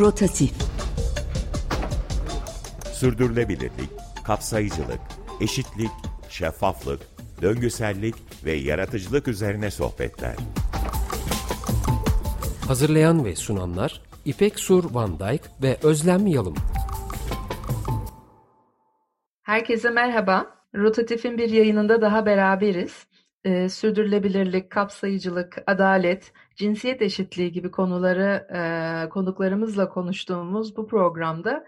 Rotatif Sürdürülebilirlik, kapsayıcılık, eşitlik, şeffaflık, döngüsellik ve yaratıcılık üzerine sohbetler. Hazırlayan ve sunanlar İpek Sur Van Dijk ve Özlem Yalım. Herkese merhaba. Rotatif'in bir yayınında daha beraberiz. Ee, sürdürülebilirlik, kapsayıcılık, adalet, cinsiyet eşitliği gibi konuları e, konuklarımızla konuştuğumuz bu programda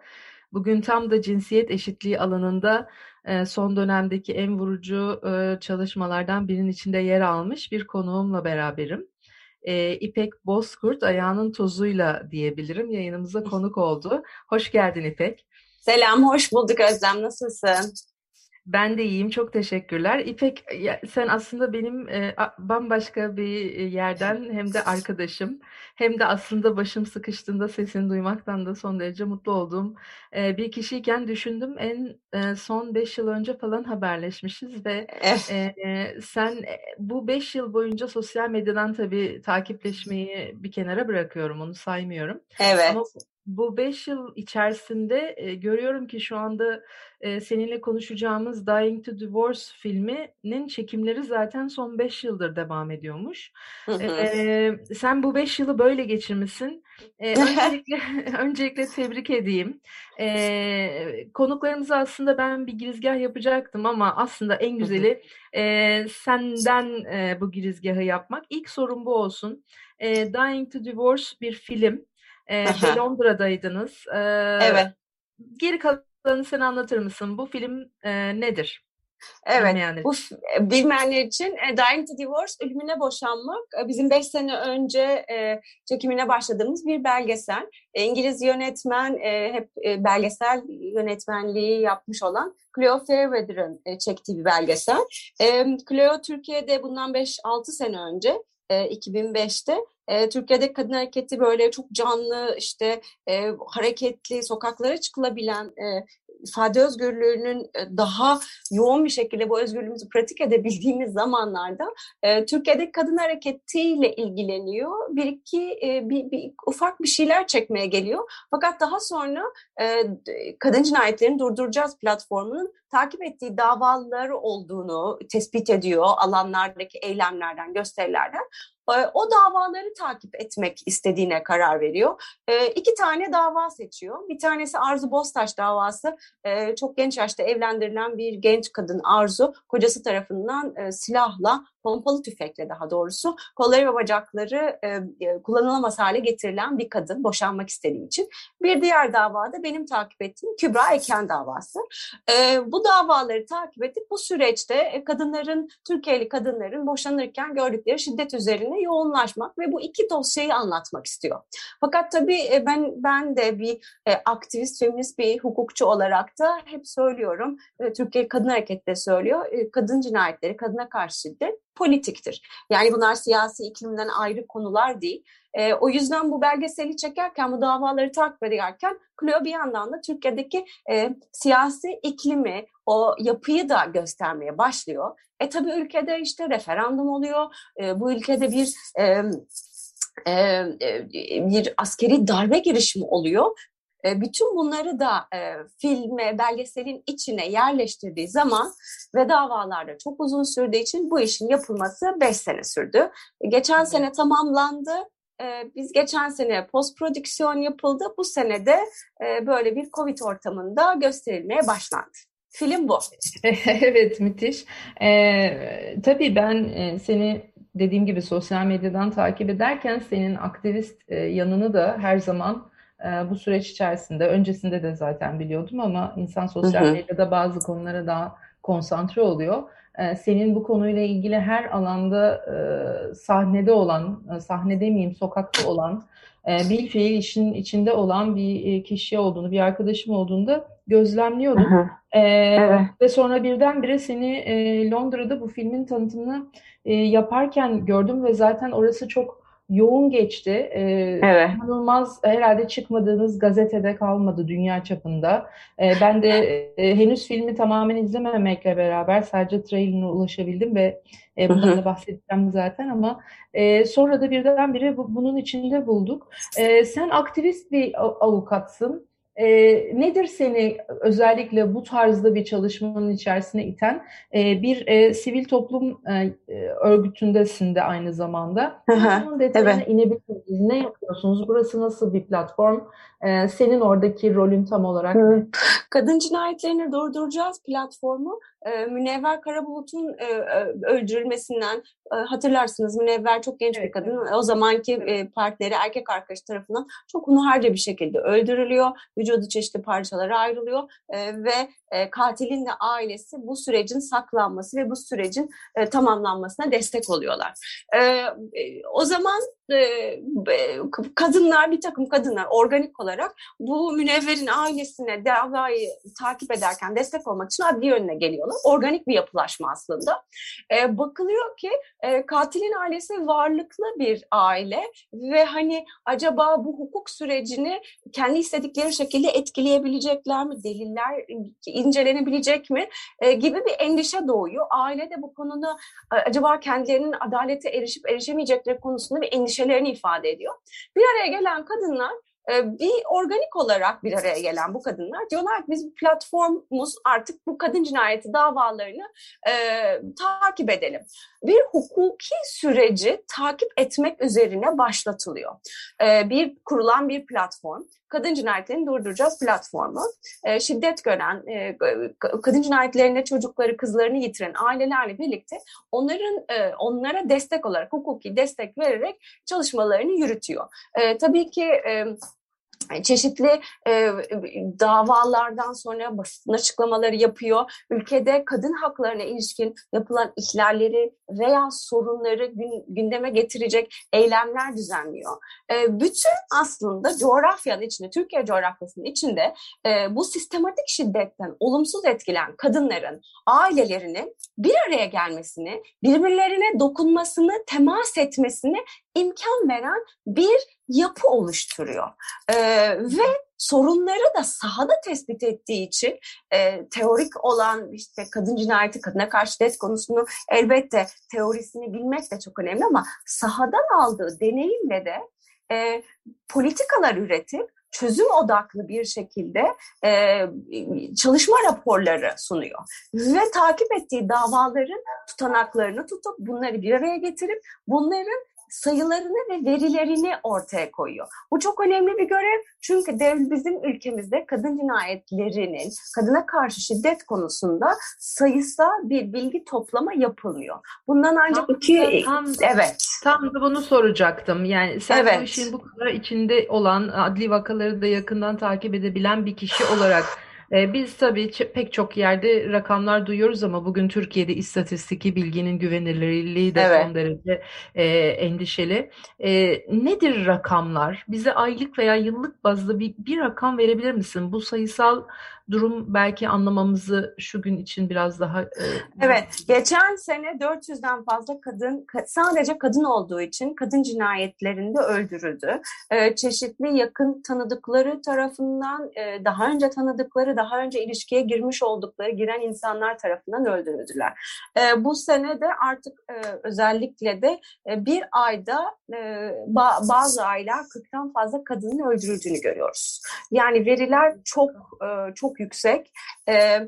bugün tam da cinsiyet eşitliği alanında e, son dönemdeki en vurucu e, çalışmalardan birinin içinde yer almış bir konuğumla beraberim. E, İpek Bozkurt ayağının tozuyla diyebilirim yayınımıza konuk oldu. Hoş geldin İpek. Selam, hoş bulduk Özlem. Nasılsın? Ben de iyiyim, çok teşekkürler. İpek, sen aslında benim e, bambaşka bir e, yerden hem de arkadaşım, hem de aslında başım sıkıştığında sesini duymaktan da son derece mutlu olduğum e, bir kişiyken düşündüm. En e, son beş yıl önce falan haberleşmişiz ve e, sen bu beş yıl boyunca sosyal medyadan tabii takipleşmeyi bir kenara bırakıyorum, onu saymıyorum. Evet. Ama bu beş yıl içerisinde e, görüyorum ki şu anda e, seninle konuşacağımız Dying to Divorce filminin çekimleri zaten son beş yıldır devam ediyormuş. E, sen bu beş yılı böyle geçirmişsin. E, öncelikle, öncelikle tebrik edeyim. E, konuklarımıza aslında ben bir girizgah yapacaktım ama aslında en güzeli e, senden e, bu girizgahı yapmak. İlk sorum bu olsun. E, Dying to Divorce bir film. E, Londra'daydınız. E, evet. Geri kalanını sen anlatır mısın? Bu film e, nedir? Evet, Bilmeyenler bu bilmeyenler için e, Dying to Divorce, Ölümüne Boşanmak e, bizim beş sene önce e, çekimine başladığımız bir belgesel. E, İngiliz yönetmen, e, hep e, belgesel yönetmenliği yapmış olan Cleo Fairweather'ın e, çektiği bir belgesel. E, Cleo Türkiye'de bundan 5-6 sene önce, e, 2005'te e, Türkiye'de kadın hareketi böyle çok canlı, işte e, hareketli, sokaklara çıkılabilen, e, ifade özgürlüğünün daha yoğun bir şekilde bu özgürlüğümüzü pratik edebildiğimiz zamanlarda e, Türkiye'de kadın hareketiyle ilgileniyor. Bir iki e, bir, bir ufak bir şeyler çekmeye geliyor. Fakat daha sonra e, kadın cinayetlerini durduracağız platformunun takip ettiği davaları olduğunu tespit ediyor alanlardaki eylemlerden, gösterilerden. O davaları takip etmek istediğine karar veriyor. İki tane dava seçiyor. Bir tanesi Arzu Bostaş davası. Çok genç yaşta evlendirilen bir genç kadın Arzu, kocası tarafından silahla pompalı tüfekle daha doğrusu kolları ve bacakları e, e, kullanılamaz hale getirilen bir kadın boşanmak istediği için. Bir diğer davada benim takip ettiğim Kübra Eken davası. E, bu davaları takip edip bu süreçte e, kadınların, Türkiye'li kadınların boşanırken gördükleri şiddet üzerine yoğunlaşmak ve bu iki dosyayı anlatmak istiyor. Fakat tabii e, ben ben de bir e, aktivist, feminist bir hukukçu olarak da hep söylüyorum, Türkiye Kadın Hareketi de söylüyor, kadın cinayetleri, kadına karşı şiddet politiktir. Yani bunlar siyasi iklimden ayrı konular değil. E, o yüzden bu belgeseli çekerken, bu davaları takip ederken Clio bir yandan da Türkiye'deki e, siyasi iklimi, o yapıyı da göstermeye başlıyor. E tabii ülkede işte referandum oluyor, e, bu ülkede bir... E, e, bir askeri darbe girişimi oluyor bütün bunları da e, filme, belgeselin içine yerleştirdiği zaman ve davalarda çok uzun sürdüğü için bu işin yapılması 5 sene sürdü. Geçen evet. sene tamamlandı. E, biz geçen sene post prodüksiyon yapıldı. Bu sene de e, böyle bir Covid ortamında gösterilmeye başlandı. Film bu. evet müthiş. Ee, tabii ben e, seni dediğim gibi sosyal medyadan takip ederken senin aktivist e, yanını da her zaman e, bu süreç içerisinde öncesinde de zaten biliyordum ama insan sosyal medyada bazı konulara daha konsantre oluyor. E, senin bu konuyla ilgili her alanda e, sahnede olan, e, sahne demeyeyim sokakta olan, e, bir fiil işin içinde olan bir e, kişi olduğunu, bir arkadaşım olduğunu da gözlemliyordum. Hı hı. E, evet. Ve sonra birdenbire seni e, Londra'da bu filmin tanıtımını e, yaparken gördüm ve zaten orası çok yoğun geçti. Ee, evet. İnanılmaz herhalde çıkmadığınız gazetede kalmadı dünya çapında. Ee, ben de e, henüz filmi tamamen izlememekle beraber sadece trailerine ulaşabildim ve e, bundan da bahsedeceğim zaten ama e, sonra da birdenbire bu, bunun içinde bulduk. E, sen aktivist bir avukatsın. E, nedir seni özellikle bu tarzda bir çalışmanın içerisine iten? E, bir e, sivil toplum e, örgütündesin de aynı zamanda. Bunun detayına evet. inebilir miyiz? Ne yapıyorsunuz? Burası nasıl bir platform? E, senin oradaki rolün tam olarak ne? Kadın cinayetlerini durduracağız platformu e, Münevver Karabulut'un e, öldürülmesinden e, hatırlarsınız Münevver çok genç evet, bir kadın. Evet. O zamanki e, partneri erkek arkadaşı tarafından çok hunharca bir şekilde öldürülüyor. Vücudu çeşitli parçalara ayrılıyor e, ve e, katilin de ailesi bu sürecin saklanması ve bu sürecin tamamlanmasına destek oluyorlar. O zaman kadınlar bir takım kadınlar organik olarak bu münevverin ailesine davayı takip ederken destek olmak için adli yönüne geliyorlar. Organik bir yapılaşma aslında. E, bakılıyor ki e, katilin ailesi varlıklı bir aile ve hani acaba bu hukuk sürecini kendi istedikleri şekilde etkileyebilecekler mi? Deliller incelenebilecek mi? E, gibi bir endişe doğuyor. Aile de bu konuda e, acaba kendilerinin adalete erişip erişemeyecekleri konusunda bir endişelerini ifade ediyor. Bir araya gelen kadınlar ee, bir organik olarak bir araya gelen bu kadınlar diyorlar ki biz platformumuz artık bu kadın cinayeti davalarını e, takip edelim. Bir hukuki süreci takip etmek üzerine başlatılıyor. E, bir kurulan bir platform. Kadın cinayetlerini durduracağız platformu. E, şiddet gören, e, kadın cinayetlerinde çocukları, kızlarını yitiren ailelerle birlikte onların e, onlara destek olarak, hukuki destek vererek çalışmalarını yürütüyor. E, tabii ki e, çeşitli e, davalardan sonra basın açıklamaları yapıyor. Ülkede kadın haklarına ilişkin yapılan ihlalleri veya sorunları gün, gündeme getirecek eylemler düzenliyor. E, bütün aslında coğrafyanın içinde, Türkiye coğrafyasının içinde e, bu sistematik şiddetten olumsuz etkilen kadınların ailelerinin bir araya gelmesini, birbirlerine dokunmasını, temas etmesini imkan veren bir yapı oluşturuyor. Ee, ve sorunları da sahada tespit ettiği için e, teorik olan işte kadın cinayeti, kadına karşı şiddet konusunu elbette teorisini bilmek de çok önemli ama sahadan aldığı deneyimle de e, politikalar üretip çözüm odaklı bir şekilde e, çalışma raporları sunuyor. Ve takip ettiği davaların tutanaklarını tutup bunları bir araya getirip bunların sayılarını ve verilerini ortaya koyuyor. Bu çok önemli bir görev çünkü dev, bizim ülkemizde kadın cinayetlerinin, kadına karşı şiddet konusunda sayısal bir bilgi toplama yapılmıyor. Bundan ancak tam, iki... Tam, evet. Tam da bunu soracaktım. Yani sen evet. bu işin bu kadar içinde olan adli vakaları da yakından takip edebilen bir kişi olarak biz tabii pek çok yerde rakamlar duyuyoruz ama bugün Türkiye'de istatistiki bilginin güvenilirliği de evet. son derece e, endişeli. E, nedir rakamlar? Bize aylık veya yıllık bazda bir, bir rakam verebilir misin? Bu sayısal durum belki anlamamızı şu gün için biraz daha... E, evet, geçen sene 400'den fazla kadın, sadece kadın olduğu için kadın cinayetlerinde öldürüldü. E, çeşitli yakın tanıdıkları tarafından, e, daha önce tanıdıkları, daha önce ilişkiye girmiş oldukları, giren insanlar tarafından öldürüldüler. E, bu sene de artık e, özellikle de e, bir ayda e, ba bazı aylar 40'tan fazla kadının öldürüldüğünü görüyoruz. Yani veriler çok e, çok yüksek. E,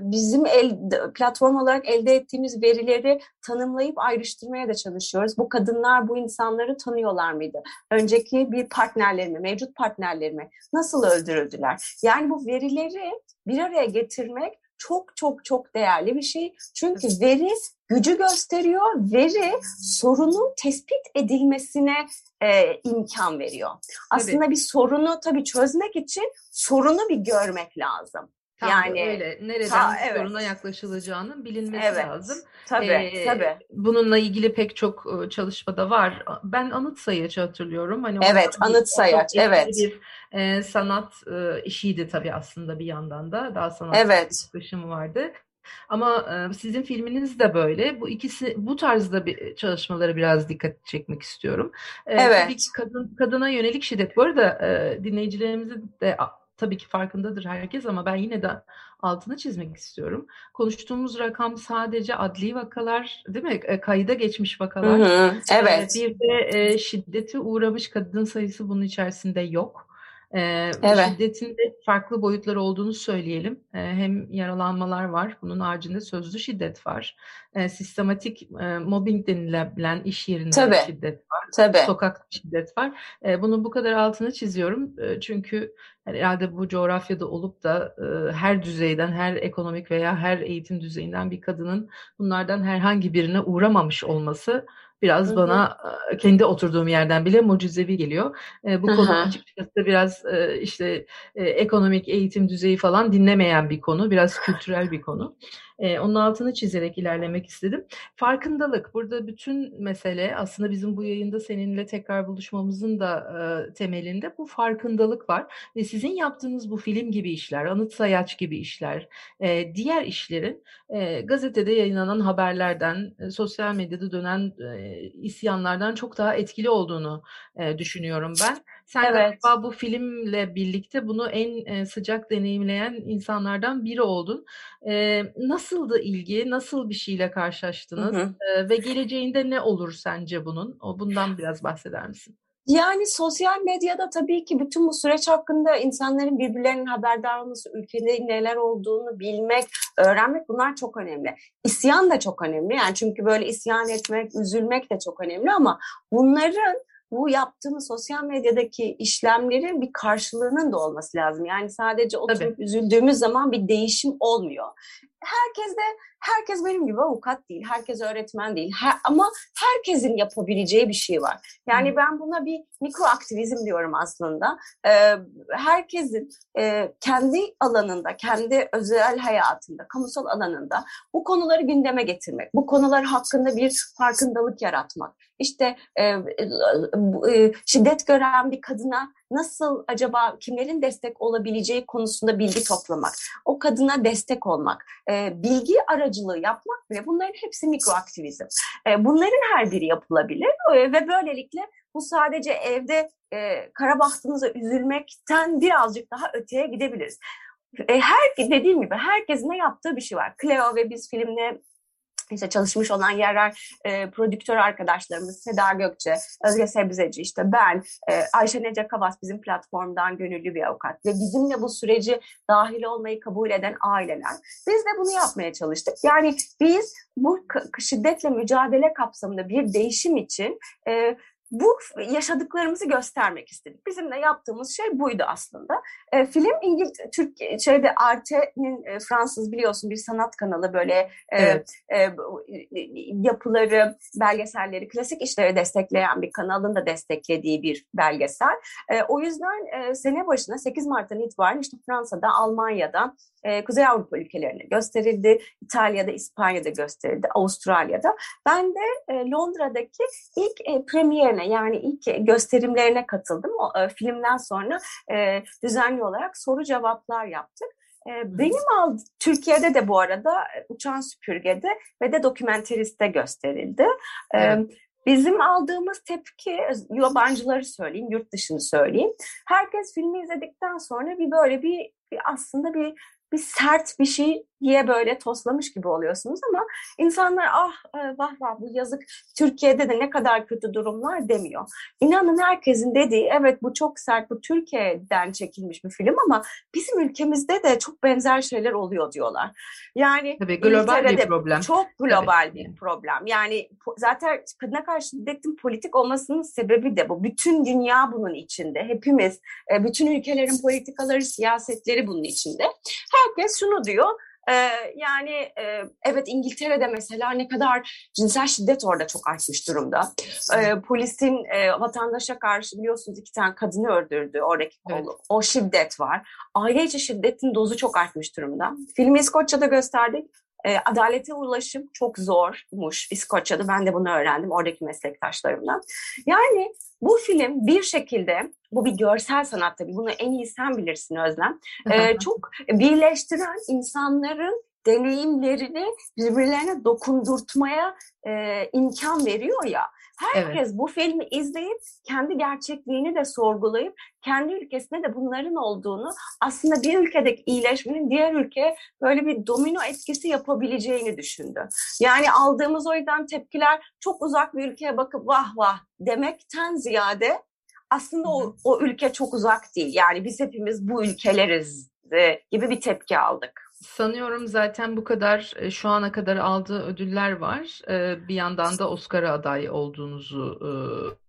bizim el, platform olarak elde ettiğimiz verileri tanımlayıp ayrıştırmaya da çalışıyoruz. Bu kadınlar bu insanları tanıyorlar mıydı? Önceki bir partnerlerimi, mevcut partnerlerimi nasıl öldürüldüler? Yani bu verileri bir araya getirmek çok çok çok değerli bir şey. Çünkü veri gücü gösteriyor. Veri sorunun tespit edilmesine e, imkan veriyor. Aslında tabii. bir sorunu tabii çözmek için sorunu bir görmek lazım. Tam yani öyle. Nereden ta, evet. soruna yaklaşılacağının bilinmesi evet. lazım. Tabii, ee, tabii. Bununla ilgili pek çok çalışmada var. Ben anıt sayaç hatırlıyorum. Hani evet, anıt sayaç. Evet. Bir e, sanat e, işiydi tabii aslında bir yandan da. Daha sanat evet. yaklaşımı vardı. Ama e, sizin filminiz de böyle. Bu ikisi bu tarzda bir çalışmalara biraz dikkat çekmek istiyorum. E, evet. Tabii ki kadın kadına yönelik şiddet. Bu arada e, dinleyicilerimizin de tabii ki farkındadır herkes ama ben yine de altını çizmek istiyorum. Konuştuğumuz rakam sadece adli vakalar değil mi? E, kayıda geçmiş vakalar. Hı hı, evet. Bir de e, şiddete uğramış kadın sayısı bunun içerisinde yok. E, evet. Şiddetin de farklı boyutları olduğunu söyleyelim. E, hem yaralanmalar var, bunun haricinde sözlü şiddet var. E, sistematik e, mobbing denilen iş yerinde Tabii. şiddet var. Tabii. Sokak şiddet var. E, bunu bu kadar altına çiziyorum. E, çünkü herhalde bu coğrafyada olup da e, her düzeyden, her ekonomik veya her eğitim düzeyinden bir kadının bunlardan herhangi birine uğramamış olması biraz Hı-hı. bana kendi oturduğum yerden bile mucizevi geliyor. E, bu Hı-hı. konu açıkçası biraz e, işte e, ekonomik eğitim düzeyi falan dinlemeyen bir konu, biraz kültürel bir konu. E, onun altını çizerek ilerlemek istedim. Farkındalık. Burada bütün mesele aslında bizim bu yayında seninle tekrar buluşmamızın da e, temelinde bu farkındalık var. Ve sizin yaptığınız bu film gibi işler, anıt sayaç gibi işler, e, diğer işlerin e, gazetede yayınlanan haberlerden, e, sosyal medyada dönen e, isyanlardan çok daha etkili olduğunu e, düşünüyorum ben. Sen evet. galiba bu filmle birlikte bunu en e, sıcak deneyimleyen insanlardan biri oldun. E, nasıldı ilgi? Nasıl bir şeyle karşılaştınız? Hı hı. E, ve geleceğinde ne olur sence bunun? Bundan biraz bahseder misin? Yani sosyal medyada tabii ki bütün bu süreç hakkında insanların birbirlerinin haberdar olması, ülkede neler olduğunu bilmek, öğrenmek bunlar çok önemli. İsyan da çok önemli. Yani çünkü böyle isyan etmek, üzülmek de çok önemli ama bunların bu yaptığımız sosyal medyadaki işlemlerin bir karşılığının da olması lazım. Yani sadece oturup Tabii. üzüldüğümüz zaman bir değişim olmuyor. Herkes de herkes benim gibi avukat değil, herkes öğretmen değil. Her, ama herkesin yapabileceği bir şey var. Yani ben buna bir mikro aktivizm diyorum aslında. Ee, herkesin e, kendi alanında, kendi özel hayatında, kamusal alanında bu konuları gündeme getirmek, bu konular hakkında bir farkındalık yaratmak. İşte e, e, şiddet gören bir kadına nasıl acaba kimlerin destek olabileceği konusunda bilgi toplamak, o kadına destek olmak, e, bilgi aracılığı yapmak bile bunların hepsi mikroaktivizm. E, bunların her biri yapılabilir e, ve böylelikle bu sadece evde e, kara bahtımıza üzülmekten birazcık daha öteye gidebiliriz. E, her dediğim gibi herkesin ne yaptığı bir şey var. Cleo ve biz filmle işte çalışmış olan yerler e, prodüktör arkadaşlarımız Seda Gökçe, Özge Sebzeci, işte ben, e, Ayşe Nece Kavas bizim platformdan gönüllü bir avukat ve bizimle bu süreci dahil olmayı kabul eden aileler. Biz de bunu yapmaya çalıştık. Yani biz bu şiddetle mücadele kapsamında bir değişim için e, bu yaşadıklarımızı göstermek istedik. Bizim de yaptığımız şey buydu aslında. E, film İngiliz Türk şeyde Arte'nin e, Fransız biliyorsun bir sanat kanalı böyle e, evet. e, yapıları, belgeselleri, klasik işleri destekleyen bir kanalın da desteklediği bir belgesel. E, o yüzden e, sene başına 8 Mart'tan itibaren işte Fransa'da, Almanya'da, e, Kuzey Avrupa ülkelerine gösterildi. İtalya'da, İspanya'da gösterildi. Avustralya'da. Ben de e, Londra'daki ilk e, premierine yani ilk gösterimlerine katıldım. O e, filmden sonra e, düzenli olarak soru cevaplar yaptık. E, benim aldı Türkiye'de de bu arada e, Uçan Süpürge'de ve de Dokumenterist'te gösterildi. E, evet. Bizim aldığımız tepki, yabancıları söyleyeyim, yurt dışını söyleyeyim. Herkes filmi izledikten sonra bir böyle bir, bir aslında bir bir sert bir şey diye böyle toslamış gibi oluyorsunuz ama insanlar ah e, vah vah bu yazık Türkiye'de de ne kadar kötü durumlar demiyor. İnanın herkesin dediği evet bu çok sert bu Türkiye'den çekilmiş bir film ama bizim ülkemizde de çok benzer şeyler oluyor diyorlar. Yani Tabii global bir problem. Çok global Tabii. bir problem. Yani zaten kadına karşı şiddetin politik olmasının sebebi de bu. Bütün dünya bunun içinde. Hepimiz, e, bütün ülkelerin politikaları, siyasetleri bunun içinde. Herkes şunu diyor ee, yani e, evet İngiltere'de mesela ne kadar cinsel şiddet orada çok artmış durumda. Ee, polisin e, vatandaşa karşı biliyorsunuz iki tane kadını öldürdü oradaki kolu. Evet. O şiddet var. Aile içi şiddetin dozu çok artmış durumda. Filmi İskoçya'da gösterdik. E, adalete ulaşım çok zormuş İskoçya'da. Ben de bunu öğrendim oradaki meslektaşlarımdan. Yani bu film bir şekilde, bu bir görsel sanat tabii, bunu en iyi sen bilirsin Özlem. E, çok birleştiren insanların deneyimlerini birbirlerine dokundurtmaya e, imkan veriyor ya. Herkes evet. bu filmi izleyip kendi gerçekliğini de sorgulayıp kendi ülkesinde de bunların olduğunu aslında bir ülkedeki iyileşmenin diğer ülkeye böyle bir domino etkisi yapabileceğini düşündü. Yani aldığımız o yüzden tepkiler çok uzak bir ülkeye bakıp vah vah demekten ziyade aslında o, o ülke çok uzak değil. Yani biz hepimiz bu ülkeleriz gibi bir tepki aldık. Sanıyorum zaten bu kadar e, şu ana kadar aldığı ödüller var. E, bir yandan da Oscar'a aday olduğunuzu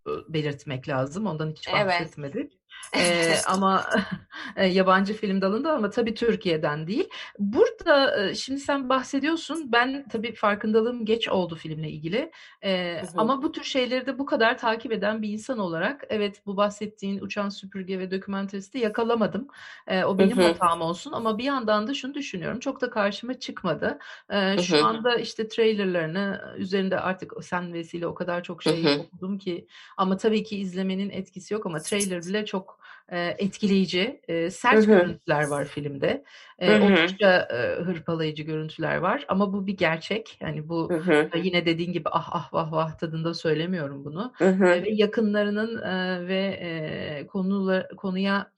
e, belirtmek lazım. Ondan hiç bahsetmedik. Evet ee, ama yabancı film dalında ama tabii Türkiye'den değil. Burada şimdi sen bahsediyorsun. Ben tabii farkındalığım geç oldu filmle ilgili. Ee, ama bu tür şeyleri de bu kadar takip eden bir insan olarak evet bu bahsettiğin uçan süpürge ve dokümentaristi yakalamadım. Ee, o benim hatam olsun ama bir yandan da şunu düşünüyorum. Çok da karşıma çıkmadı. Ee, şu anda işte trailerlarını üzerinde artık sen vesile o kadar çok şey okudum ki ama tabii ki izlemenin etkisi yok ama trailer bile çok etkileyici, e, sert Hı-hı. görüntüler var filmde. E, oldukça e, hırpalayıcı görüntüler var ama bu bir gerçek. Yani bu e, yine dediğin gibi ah ah vah vah tadında söylemiyorum bunu. E, ve yakınlarının e, ve e, konular, konuya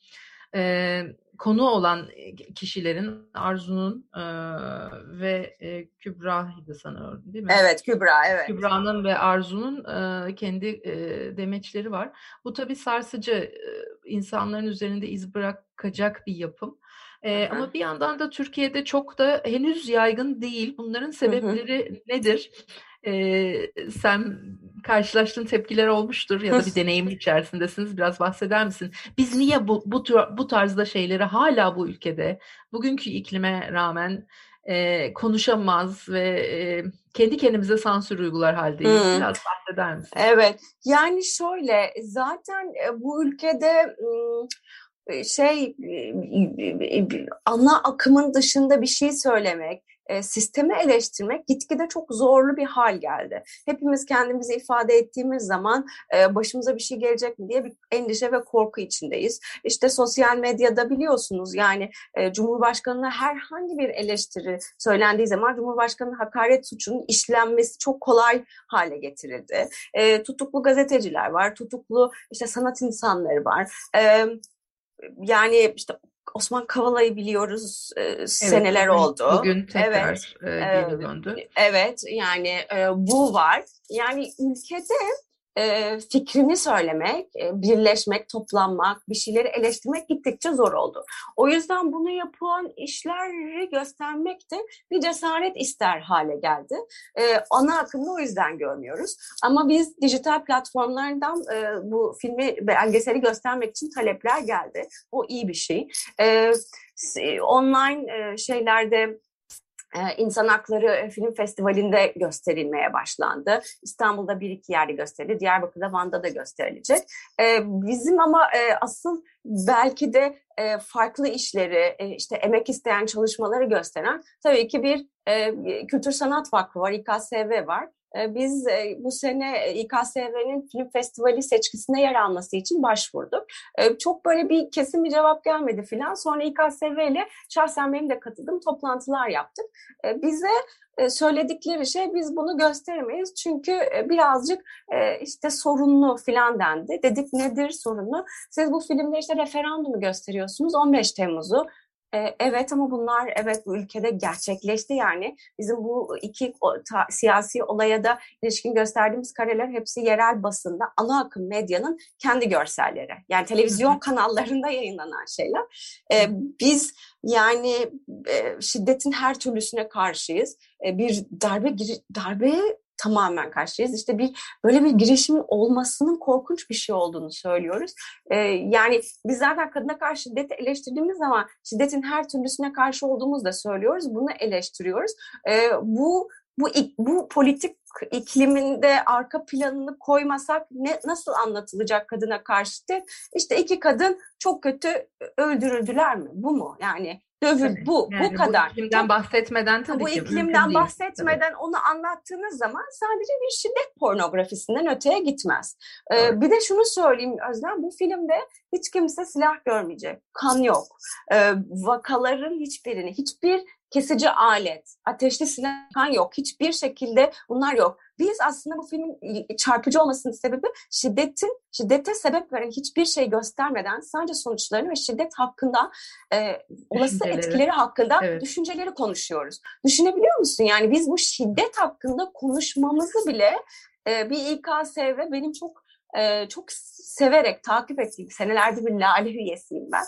e, konu olan kişilerin Arzu'nun e, ve e, Kübra'ydı sanıyorum değil mi? Evet Kübra evet. Kübra'nın ve Arzu'nun e, kendi e, demeçleri var. Bu tabii sarsıcı e, insanların üzerinde iz bırakacak bir yapım. E, ama bir yandan da Türkiye'de çok da henüz yaygın değil. Bunların sebepleri nedir? E, sen karşılaştığın tepkiler olmuştur ya da bir deneyim içerisindesiniz. Biraz bahseder misin? Biz niye bu bu, bu tarzda şeyleri hala bu ülkede bugünkü iklime rağmen e, konuşamaz ve e, kendi kendimize sansür uygular haldeyiz. Hmm. Biraz bahseder misin? Evet. Yani şöyle zaten bu ülkede şey ana akımın dışında bir şey söylemek e, sistemi eleştirmek gitgide çok zorlu bir hal geldi. Hepimiz kendimizi ifade ettiğimiz zaman e, başımıza bir şey gelecek mi diye bir endişe ve korku içindeyiz. İşte sosyal medyada biliyorsunuz yani e, Cumhurbaşkanı'na herhangi bir eleştiri söylendiği zaman Cumhurbaşkanı'nın hakaret suçunun işlenmesi çok kolay hale getirildi. Tutuklu gazeteciler var, tutuklu işte sanat insanları var. Yani işte Osman Kavala'yı biliyoruz e, evet, seneler bugün, oldu. Bugün tekrar evet, e, geri döndü. Evet yani e, bu var. Yani ülkede e, fikrini söylemek, e, birleşmek, toplanmak, bir şeyleri eleştirmek gittikçe zor oldu. O yüzden bunu yapan işleri göstermek de bir cesaret ister hale geldi. E, ana akımda o yüzden görmüyoruz. Ama biz dijital platformlardan e, bu filmi, belgeseli göstermek için talepler geldi. O iyi bir şey. E, online e, şeylerde İnsan Hakları Film Festivali'nde gösterilmeye başlandı. İstanbul'da bir iki yerde gösterildi. Diyarbakır'da, Van'da da gösterilecek. Bizim ama asıl belki de farklı işleri, işte emek isteyen çalışmaları gösteren tabii ki bir Kültür Sanat Vakfı var, İKSV var. Ee, biz e, bu sene İKSV'nin film festivali seçkisine yer alması için başvurduk. Ee, çok böyle bir kesin bir cevap gelmedi filan. Sonra İKSV ile şahsen benim de katıldığım toplantılar yaptık. Ee, bize e, söyledikleri şey biz bunu gösteremeyiz çünkü e, birazcık işte sorunlu filan dendi. Dedik nedir sorunu? Siz bu filmde işte referandumu gösteriyorsunuz 15 Temmuz'u. E, evet ama bunlar evet bu ülkede gerçekleşti yani. Bizim bu iki ta, siyasi olaya da ilişkin gösterdiğimiz kareler hepsi yerel basında ana akım medyanın kendi görselleri. Yani televizyon kanallarında yayınlanan şeyler. E, biz yani e, şiddetin her türlüsüne karşıyız. E, bir darbe darbe tamamen karşıyız. İşte bir böyle bir girişimin olmasının korkunç bir şey olduğunu söylüyoruz. Ee, yani biz zaten kadına karşı şiddeti eleştirdiğimiz zaman şiddetin her türlüsüne karşı olduğumuzu da söylüyoruz. Bunu eleştiriyoruz. Ee, bu bu bu politik ikliminde arka planını koymasak ne nasıl anlatılacak kadına karşı şiddet? İşte iki kadın çok kötü öldürüldüler mi? Bu mu? Yani dövül bu yani bu kadar. Bu iklimden bahsetmeden tabii bu ki. Bu iklimden bahsetmeden değil. onu anlattığınız zaman sadece bir şiddet pornografisinden öteye gitmez. Ee, evet. bir de şunu söyleyeyim Özlem bu filmde hiç kimse silah görmeyecek. Kan yok. Ee, vakaların hiçbirini hiçbir kesici alet, ateşli silah yok. Hiçbir şekilde bunlar yok. Biz aslında bu filmin çarpıcı olmasının sebebi şiddetin, şiddete sebep veren hiçbir şey göstermeden sadece sonuçlarını ve şiddet hakkında e, olası etkileri hakkında evet. düşünceleri konuşuyoruz. Düşünebiliyor musun? Yani biz bu şiddet hakkında konuşmamızı bile e, bir İKSV benim çok e, çok severek takip ettiğim senelerdir bir Lale üyesiyim ben.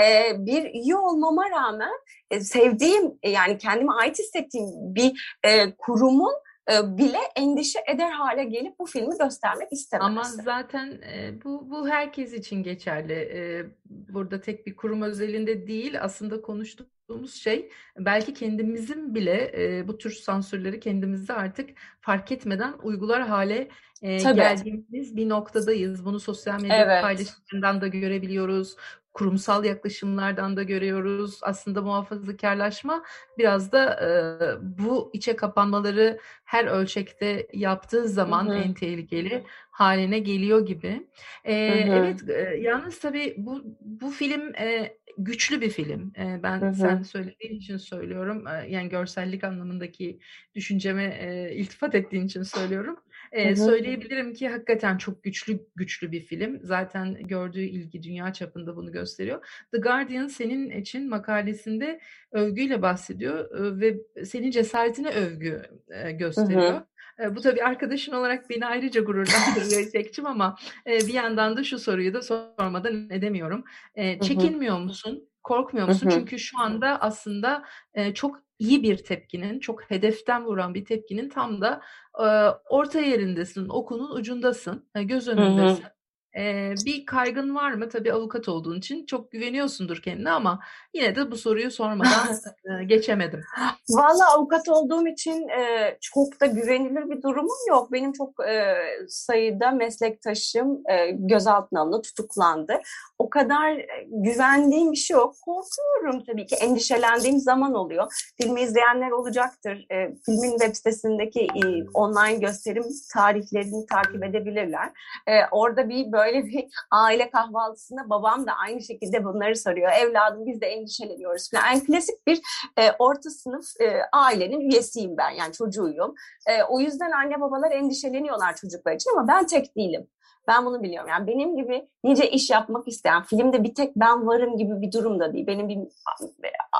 E, bir üye olmama rağmen e, sevdiğim e, yani kendime ait hissettiğim bir e, kurumun e, bile endişe eder hale gelip bu filmi göstermek istemez. Ama zaten e, bu bu herkes için geçerli. Burada tek bir kurum özelinde değil aslında konuştuğumuz şey belki kendimizin bile bu tür sansürleri kendimizde artık fark etmeden uygular hale geldiğimiz bir noktadayız. Bunu sosyal medya evet. paylaşımlarından da görebiliyoruz kurumsal yaklaşımlardan da görüyoruz. Aslında muhafazakarlaşma biraz da e, bu içe kapanmaları her ölçekte yaptığı zaman hı hı. en tehlikeli haline geliyor gibi. E, hı hı. Evet, e, yalnız tabii bu bu film e, güçlü bir film. E, ben hı hı. sen söylediğin için söylüyorum. E, yani görsellik anlamındaki düşünceme e, iltifat ettiğin için söylüyorum. E, söyleyebilirim ki hakikaten çok güçlü güçlü bir film. Zaten gördüğü ilgi dünya çapında bunu gösteriyor. The Guardian senin için makalesinde övgüyle bahsediyor ve senin cesaretine övgü gösteriyor. Hı hı. Bu tabii arkadaşın olarak beni ayrıca gururlandırıyor İpek'cim ama bir yandan da şu soruyu da sormadan edemiyorum. Çekinmiyor musun? Korkmuyor musun? Hı hı. Çünkü şu anda aslında çok iyi bir tepkinin, çok hedeften vuran bir tepkinin tam da e, orta yerindesin, okunun ucundasın, göz önündesin. Hı hı. Ee, bir kaygın var mı? Tabii avukat olduğun için çok güveniyorsundur kendine ama yine de bu soruyu sormadan geçemedim. Valla avukat olduğum için e, çok da güvenilir bir durumum yok. Benim çok e, sayıda meslektaşım e, gözaltına alındı, tutuklandı. O kadar güvendiğim bir şey yok. Korkuyorum tabii ki. Endişelendiğim zaman oluyor. Filmi izleyenler olacaktır. E, filmin web sitesindeki e, online gösterim tarihlerini takip edebilirler. E, orada bir böyle bir aile kahvaltısında babam da aynı şekilde bunları soruyor. Evladım biz de endişeleniyoruz falan. Yani klasik bir e, orta sınıf e, ailenin üyesiyim ben yani çocuğuyum. E, o yüzden anne babalar endişeleniyorlar çocuklar için ama ben tek değilim. Ben bunu biliyorum. Yani benim gibi nice iş yapmak isteyen, filmde bir tek ben varım gibi bir durum da değil. Benim bir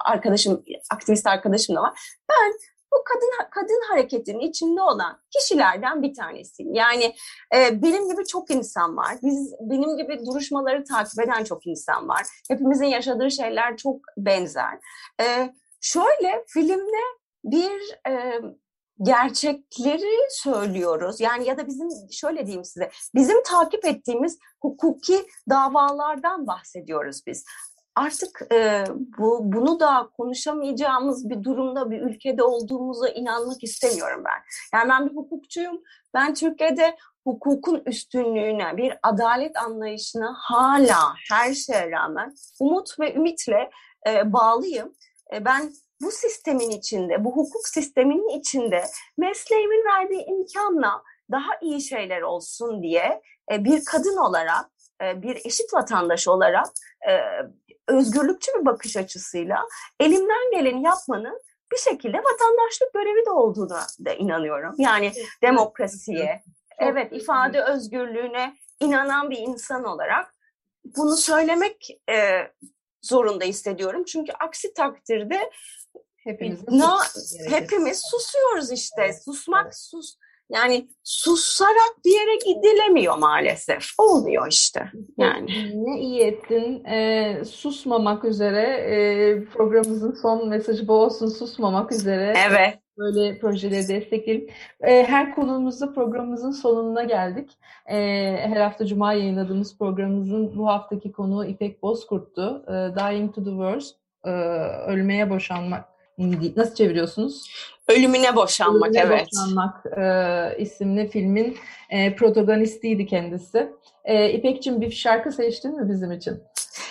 arkadaşım, aktivist arkadaşım da var. Ben bu kadın kadın hareketinin içinde olan kişilerden bir tanesiyim. Yani e, benim gibi çok insan var. Biz benim gibi duruşmaları takip eden çok insan var. Hepimizin yaşadığı şeyler çok benzer. E, şöyle filmde bir e, gerçekleri söylüyoruz. Yani ya da bizim şöyle diyeyim size, bizim takip ettiğimiz hukuki davalardan bahsediyoruz biz artık e, bu bunu da konuşamayacağımız bir durumda bir ülkede olduğumuza inanmak istemiyorum ben. Yani ben bir hukukçuyum. Ben Türkiye'de hukukun üstünlüğüne, bir adalet anlayışına hala her şeye rağmen umut ve ümitle e, bağlıyım. E, ben bu sistemin içinde, bu hukuk sisteminin içinde mesleğimin verdiği imkanla daha iyi şeyler olsun diye e, bir kadın olarak, e, bir eşit vatandaş olarak e, özgürlükçü bir bakış açısıyla elimden geleni yapmanın bir şekilde vatandaşlık görevi de olduğuna da inanıyorum. Yani demokrasiye, evet ifade özgürlüğüne inanan bir insan olarak bunu söylemek e, zorunda hissediyorum. Çünkü aksi takdirde hepimiz, na, hepimiz susuyoruz işte. Susmak, evet. sus yani susarak bir yere gidilemiyor maalesef. Olmuyor işte yani. Ne iyi ettin. E, susmamak üzere e, programımızın son mesajı bu olsun. Susmamak üzere. Evet. Böyle projeleri destekleyelim. E, her konuğumuzda programımızın sonuna geldik. E, her hafta Cuma yayınladığımız programımızın bu haftaki konuğu İpek Bozkurt'tu. Dying to the Worst. E, ölmeye boşanmak nasıl çeviriyorsunuz? Ölümüne Boşanmak, Ölümüne evet. Boşanmak e, isimli filmin e, protagonistiydi kendisi. E, İpek'cim bir şarkı seçtin mi bizim için?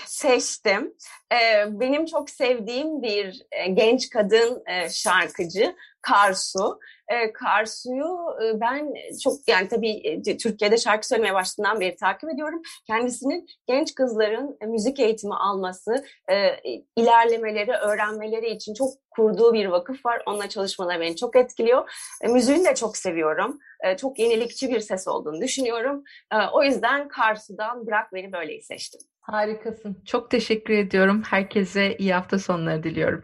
Seçtim. E, benim çok sevdiğim bir e, genç kadın e, şarkıcı Karsu. e, Karsu'yu e, ben çok yani tabii e, Türkiye'de şarkı söylemeye başladığından beri takip ediyorum. Kendisinin genç kızların e, müzik eğitimi alması, e, ilerlemeleri, öğrenmeleri için çok kurduğu bir vakıf var. Onunla çalışmalar beni çok etkiliyor. E, müziğini de çok seviyorum. E, çok yenilikçi bir ses olduğunu düşünüyorum. E, o yüzden Karsu'dan Bırak Beni Böyle'yi seçtim. Harikasın. Çok teşekkür ediyorum. Herkese iyi hafta sonları diliyorum.